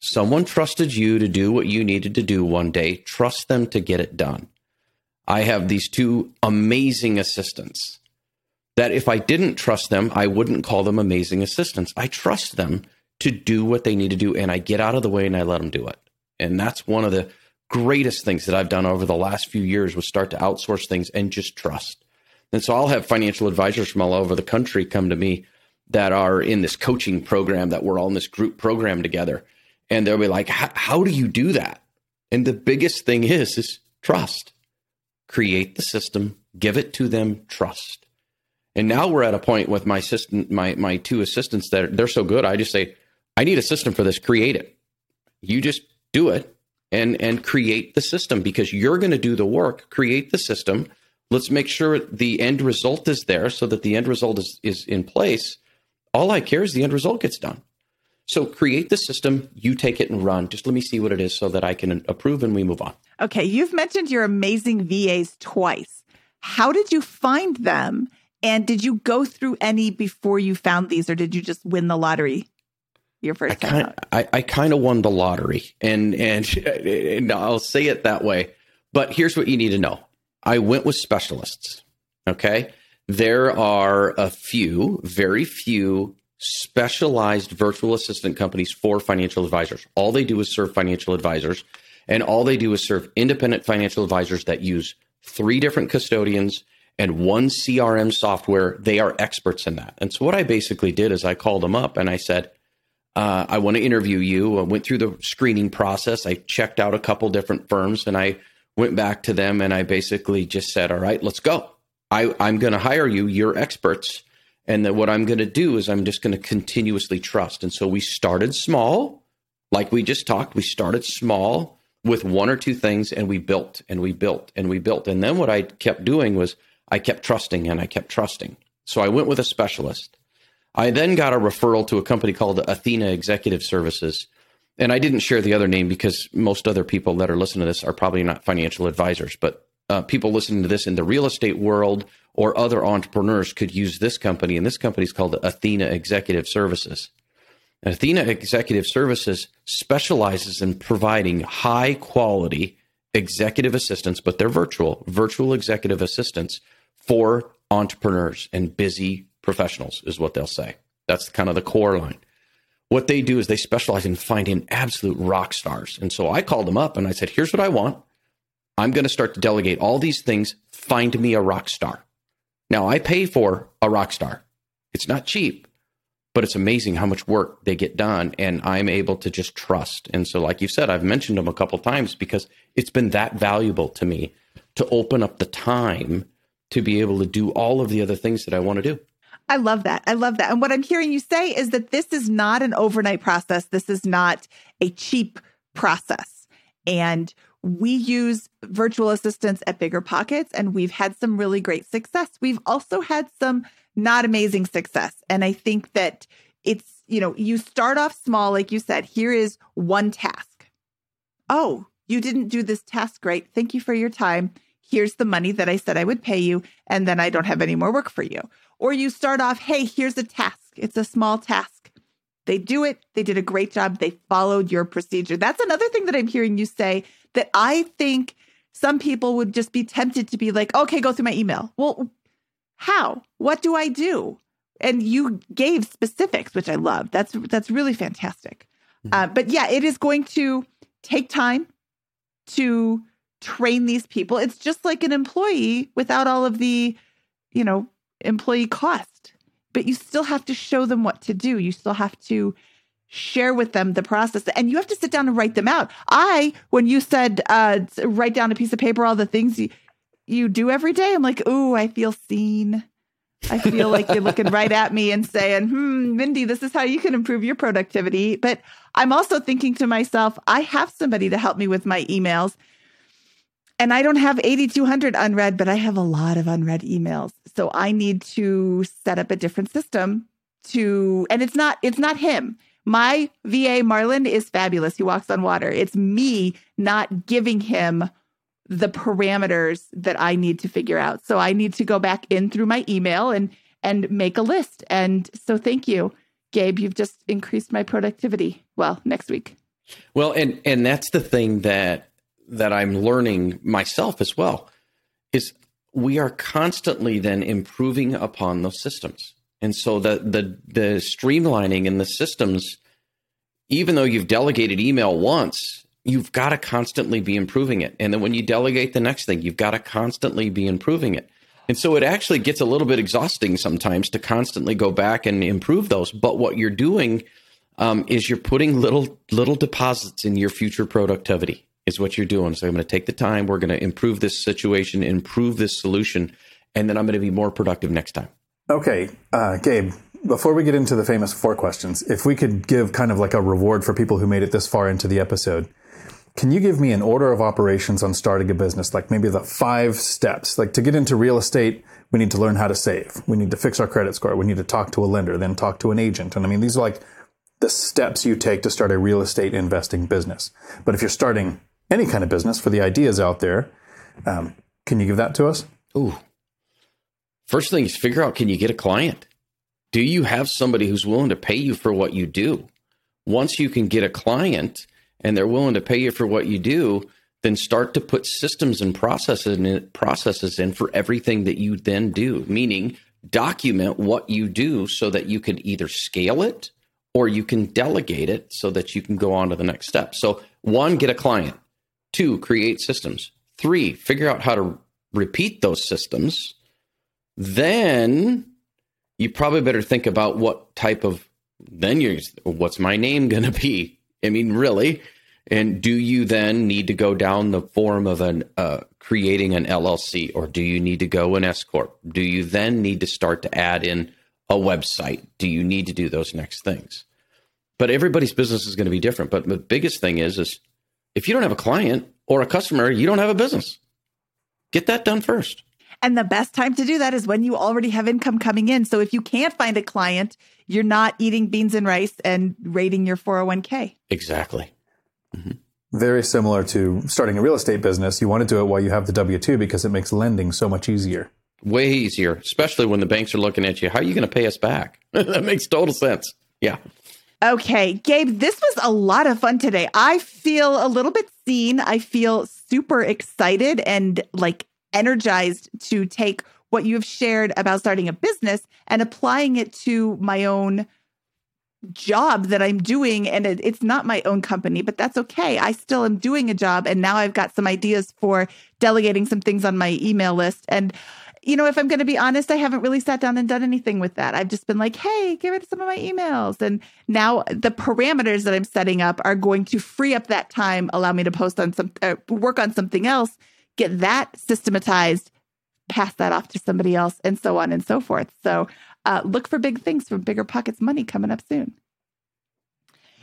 Someone trusted you to do what you needed to do one day. Trust them to get it done. I have these two amazing assistants that if I didn't trust them, I wouldn't call them amazing assistants. I trust them to do what they need to do and I get out of the way and I let them do it. And that's one of the greatest things that I've done over the last few years was start to outsource things and just trust. And so I'll have financial advisors from all over the country come to me that are in this coaching program that we're all in this group program together. And they'll be like, how do you do that? And the biggest thing is, is trust. Create the system, give it to them, trust. And now we're at a point with my assistant, my, my two assistants that they're so good. I just say, I need a system for this. Create it. You just do it and, and create the system because you're going to do the work, create the system Let's make sure the end result is there so that the end result is, is in place. All I care is the end result gets done. So create the system, you take it and run. Just let me see what it is so that I can approve and we move on. Okay, you've mentioned your amazing VAs twice. How did you find them? And did you go through any before you found these, or did you just win the lottery your first I time kind, out? I, I kind of won the lottery, and, and and I'll say it that way. But here's what you need to know: I went with specialists. Okay, there are a few, very few specialized virtual assistant companies for financial advisors. All they do is serve financial advisors, and all they do is serve independent financial advisors that use three different custodians and one CRM software. They are experts in that. And so, what I basically did is I called them up and I said, uh, I want to interview you. I went through the screening process. I checked out a couple different firms and I went back to them and I basically just said, All right, let's go. I, I'm going to hire you. You're experts. And then what I'm going to do is I'm just going to continuously trust. And so we started small, like we just talked. We started small with one or two things and we built and we built and we built. And then what I kept doing was I kept trusting and I kept trusting. So I went with a specialist. I then got a referral to a company called Athena Executive Services. And I didn't share the other name because most other people that are listening to this are probably not financial advisors, but uh, people listening to this in the real estate world or other entrepreneurs could use this company. And this company is called Athena Executive Services. And Athena Executive Services specializes in providing high quality executive assistance, but they're virtual, virtual executive assistants for entrepreneurs and busy professionals, is what they'll say. That's kind of the core line. What they do is they specialize in finding absolute rock stars. And so I called them up and I said, here's what I want. I'm going to start to delegate all these things. Find me a rock star. Now, I pay for a rock star. It's not cheap, but it's amazing how much work they get done. And I'm able to just trust. And so, like you said, I've mentioned them a couple times because it's been that valuable to me to open up the time to be able to do all of the other things that I want to do. I love that. I love that. And what I'm hearing you say is that this is not an overnight process. This is not a cheap process. And we use virtual assistants at Bigger Pockets, and we've had some really great success. We've also had some not amazing success. And I think that it's, you know, you start off small, like you said, here is one task. Oh, you didn't do this task great. Thank you for your time. Here's the money that I said I would pay you, and then I don't have any more work for you. Or you start off, hey, here's a task. It's a small task. They do it. They did a great job. They followed your procedure. That's another thing that I'm hearing you say that I think some people would just be tempted to be like, okay, go through my email. Well, how? What do I do? And you gave specifics, which I love. That's that's really fantastic. Mm-hmm. Uh, but yeah, it is going to take time to train these people. It's just like an employee without all of the, you know, employee cost. But you still have to show them what to do. You still have to share with them the process and you have to sit down and write them out. I, when you said uh, write down a piece of paper all the things you, you do every day, I'm like, ooh, I feel seen. I feel like you're looking right at me and saying, hmm, Mindy, this is how you can improve your productivity. But I'm also thinking to myself, I have somebody to help me with my emails. And I don't have 8,200 unread, but I have a lot of unread emails. So I need to set up a different system to, and it's not, it's not him. My VA Marlin is fabulous. He walks on water. It's me not giving him the parameters that I need to figure out. So I need to go back in through my email and and make a list. And so thank you, Gabe. You've just increased my productivity. Well, next week. Well, and and that's the thing that that I'm learning myself as well is we are constantly then improving upon those systems. And so the the the streamlining in the systems even though you've delegated email once, you've got to constantly be improving it. And then when you delegate the next thing, you've got to constantly be improving it. And so it actually gets a little bit exhausting sometimes to constantly go back and improve those. But what you're doing um, is you're putting little little deposits in your future productivity. Is what you're doing. So I'm going to take the time. We're going to improve this situation, improve this solution, and then I'm going to be more productive next time. Okay, uh, Gabe. Before we get into the famous four questions, if we could give kind of like a reward for people who made it this far into the episode, can you give me an order of operations on starting a business? Like maybe the five steps. Like to get into real estate, we need to learn how to save. We need to fix our credit score. We need to talk to a lender, then talk to an agent. And I mean, these are like the steps you take to start a real estate investing business. But if you're starting any kind of business for the ideas out there, um, can you give that to us? Ooh, First thing is figure out can you get a client? Do you have somebody who's willing to pay you for what you do? Once you can get a client and they're willing to pay you for what you do, then start to put systems and processes in, processes in for everything that you then do, meaning document what you do so that you can either scale it or you can delegate it so that you can go on to the next step. So, one, get a client. Two, create systems. Three, figure out how to repeat those systems. Then you probably better think about what type of then you're what's my name going to be? I mean, really? And do you then need to go down the form of an uh, creating an LLC, or do you need to go an S corp? Do you then need to start to add in a website? Do you need to do those next things? But everybody's business is going to be different. But the biggest thing is, is if you don't have a client or a customer, you don't have a business. Get that done first. And the best time to do that is when you already have income coming in. So if you can't find a client, you're not eating beans and rice and raiding your 401k. Exactly. Mm-hmm. Very similar to starting a real estate business. You want to do it while you have the W 2 because it makes lending so much easier. Way easier, especially when the banks are looking at you. How are you going to pay us back? that makes total sense. Yeah. Okay, Gabe, this was a lot of fun today. I feel a little bit seen. I feel super excited and like energized to take what you've shared about starting a business and applying it to my own job that I'm doing. And it, it's not my own company, but that's okay. I still am doing a job. And now I've got some ideas for delegating some things on my email list. And, you know, if I'm going to be honest, I haven't really sat down and done anything with that. I've just been like, hey, give it some of my emails. And now the parameters that I'm setting up are going to free up that time, allow me to post on some, uh, work on something else, get that systematized pass that off to somebody else, and so on and so forth. So uh, look for big things from Bigger Pockets Money coming up soon.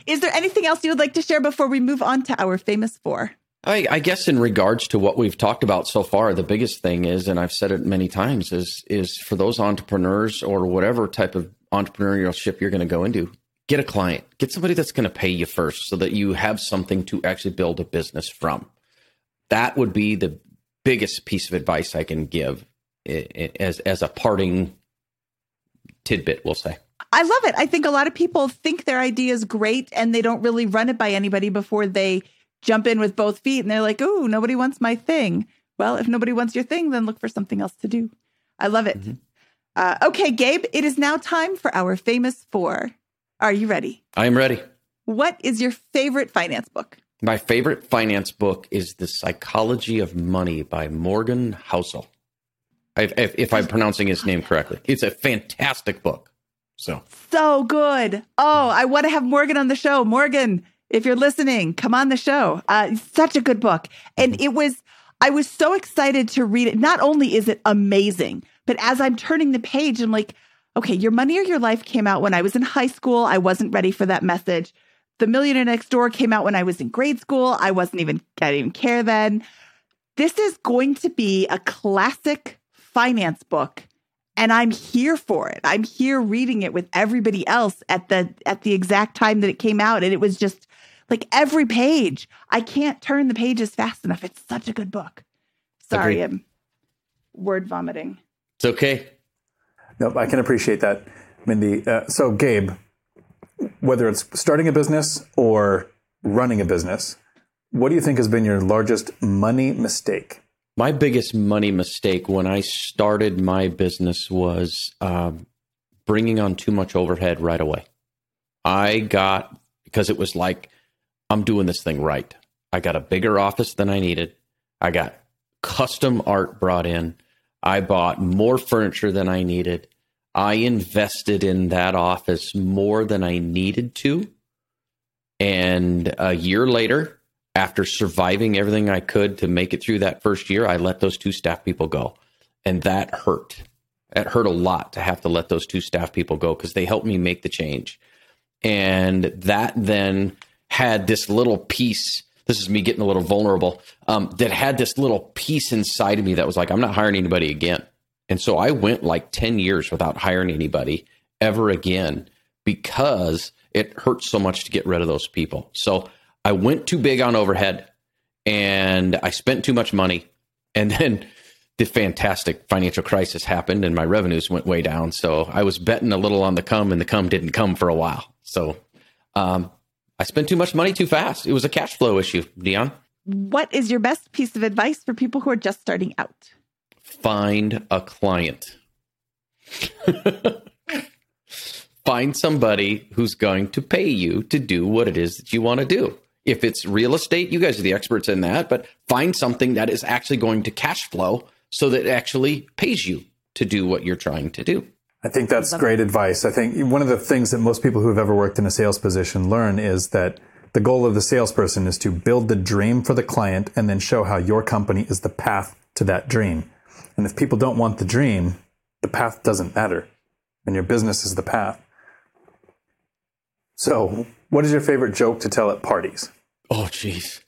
Is there anything else you would like to share before we move on to our famous four? I, I, guess in regards to what we've talked about so far, the biggest thing is, and I've said it many times, is is for those entrepreneurs or whatever type of entrepreneurship you're going to go into, get a client, get somebody that's going to pay you first, so that you have something to actually build a business from. That would be the biggest piece of advice I can give as as a parting tidbit, we'll say. I love it. I think a lot of people think their idea is great and they don't really run it by anybody before they jump in with both feet and they're like, "Oh, nobody wants my thing." Well, if nobody wants your thing, then look for something else to do. I love it. Mm-hmm. Uh, okay, Gabe, it is now time for our famous four. Are you ready? I am ready. What is your favorite finance book? My favorite finance book is The Psychology of Money by Morgan Housel. If, if, if, I'm pronouncing his name correctly, it's a fantastic book. So so good. Oh, I want to have Morgan on the show. Morgan, if you're listening, come on the show. Uh, such a good book, and it was. I was so excited to read it. Not only is it amazing, but as I'm turning the page, I'm like, okay, Your Money or Your Life came out when I was in high school. I wasn't ready for that message. The Millionaire Next Door came out when I was in grade school. I wasn't even, I didn't even care then. This is going to be a classic finance book and I'm here for it. I'm here reading it with everybody else at the at the exact time that it came out and it was just like every page. I can't turn the pages fast enough. It's such a good book. Sorry, Agreed. I'm word vomiting. It's okay. Nope, I can appreciate that, Mindy. Uh, so, Gabe, whether it's starting a business or running a business, what do you think has been your largest money mistake? My biggest money mistake when I started my business was um, bringing on too much overhead right away. I got, because it was like, I'm doing this thing right. I got a bigger office than I needed. I got custom art brought in. I bought more furniture than I needed. I invested in that office more than I needed to. And a year later, after surviving everything I could to make it through that first year, I let those two staff people go. And that hurt. It hurt a lot to have to let those two staff people go because they helped me make the change. And that then had this little piece. This is me getting a little vulnerable. Um, that had this little piece inside of me that was like, I'm not hiring anybody again. And so I went like 10 years without hiring anybody ever again because it hurts so much to get rid of those people. So I went too big on overhead and I spent too much money. And then the fantastic financial crisis happened and my revenues went way down. So I was betting a little on the come, and the come didn't come for a while. So um, I spent too much money too fast. It was a cash flow issue, Dion. What is your best piece of advice for people who are just starting out? Find a client. Find somebody who's going to pay you to do what it is that you want to do. If it's real estate, you guys are the experts in that, but find something that is actually going to cash flow so that it actually pays you to do what you're trying to do. I think that's great advice. I think one of the things that most people who have ever worked in a sales position learn is that the goal of the salesperson is to build the dream for the client and then show how your company is the path to that dream. And if people don't want the dream, the path doesn't matter. And your business is the path. So, what is your favorite joke to tell at parties? Oh, jeez.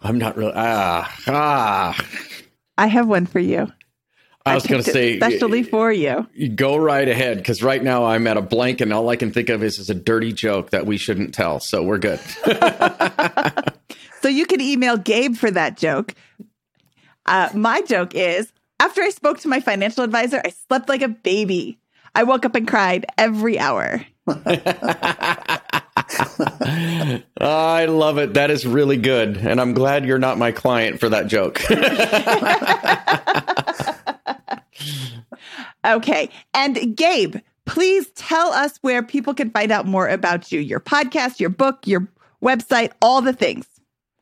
I'm not really. Ah, ah. I have one for you. I was going to say, especially for you. you go right ahead because right now I'm at a blank and all I can think of is, is a dirty joke that we shouldn't tell. So we're good. So you can email Gabe for that joke. Uh, my joke is after I spoke to my financial advisor, I slept like a baby. I woke up and cried every hour. I love it. That is really good. And I'm glad you're not my client for that joke. Okay. And Gabe, please tell us where people can find out more about you your podcast, your book, your website, all the things.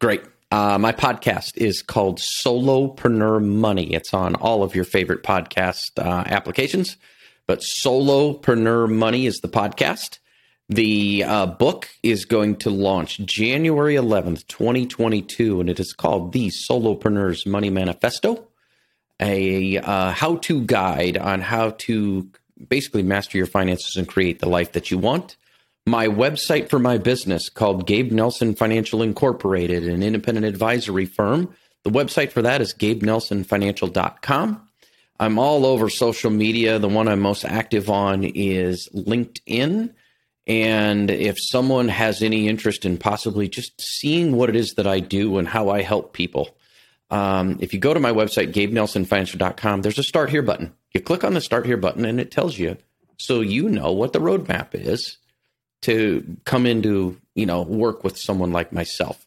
Great. Uh, my podcast is called Solopreneur Money. It's on all of your favorite podcast uh, applications, but Solopreneur Money is the podcast. The uh, book is going to launch January 11th, 2022, and it is called The Solopreneur's Money Manifesto, a uh, how to guide on how to basically master your finances and create the life that you want. My website for my business called Gabe Nelson Financial Incorporated, an independent advisory firm. The website for that is gabenelsonfinancial.com. I'm all over social media. The one I'm most active on is LinkedIn. And if someone has any interest in possibly just seeing what it is that I do and how I help people, um, if you go to my website, gabenelsonfinancial.com, there's a start here button. You click on the start here button and it tells you so you know what the roadmap is to come into, you know, work with someone like myself.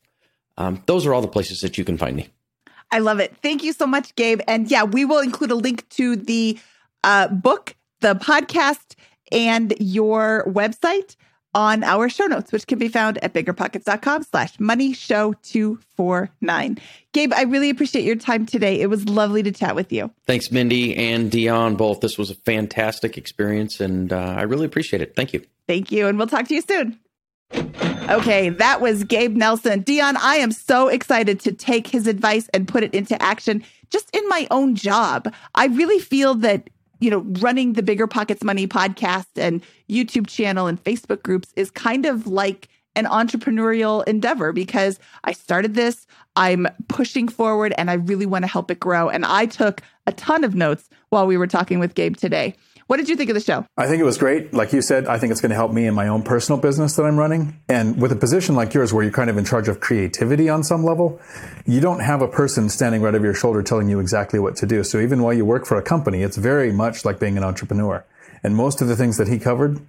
Um, those are all the places that you can find me. I love it. Thank you so much, Gabe. And yeah, we will include a link to the uh, book, the podcast, and your website on our show notes, which can be found at biggerpockets.com slash money show 249. Gabe, I really appreciate your time today. It was lovely to chat with you. Thanks, Mindy and Dion, both. This was a fantastic experience and uh, I really appreciate it. Thank you. Thank you. And we'll talk to you soon. Okay, that was Gabe Nelson. Dion, I am so excited to take his advice and put it into action just in my own job. I really feel that, you know, running the Bigger Pockets Money podcast and YouTube channel and Facebook groups is kind of like an entrepreneurial endeavor because I started this, I'm pushing forward, and I really want to help it grow. And I took a ton of notes while we were talking with Gabe today. What did you think of the show? I think it was great. Like you said, I think it's going to help me in my own personal business that I'm running. And with a position like yours, where you're kind of in charge of creativity on some level, you don't have a person standing right over your shoulder telling you exactly what to do. So even while you work for a company, it's very much like being an entrepreneur. And most of the things that he covered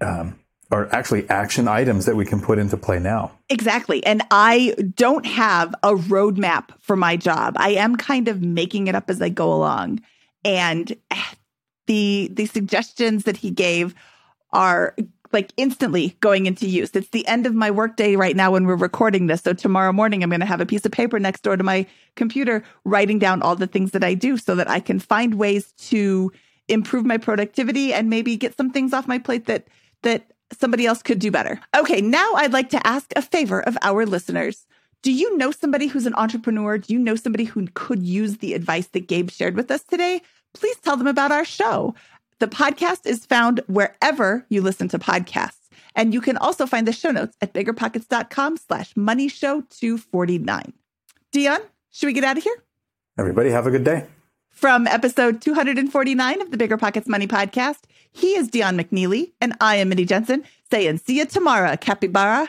um, are actually action items that we can put into play now. Exactly. And I don't have a roadmap for my job. I am kind of making it up as I go along. And the the suggestions that he gave are like instantly going into use. It's the end of my workday right now when we're recording this. So tomorrow morning I'm going to have a piece of paper next door to my computer writing down all the things that I do so that I can find ways to improve my productivity and maybe get some things off my plate that that somebody else could do better. Okay, now I'd like to ask a favor of our listeners. Do you know somebody who's an entrepreneur? Do you know somebody who could use the advice that Gabe shared with us today? Please tell them about our show. The podcast is found wherever you listen to podcasts. And you can also find the show notes at biggerpockets.com slash money show 249. Dion, should we get out of here? Everybody have a good day. From episode 249 of the Bigger Pockets Money Podcast, he is Dion McNeeley, and I am Mindy Jensen, saying see you tomorrow, Capybara.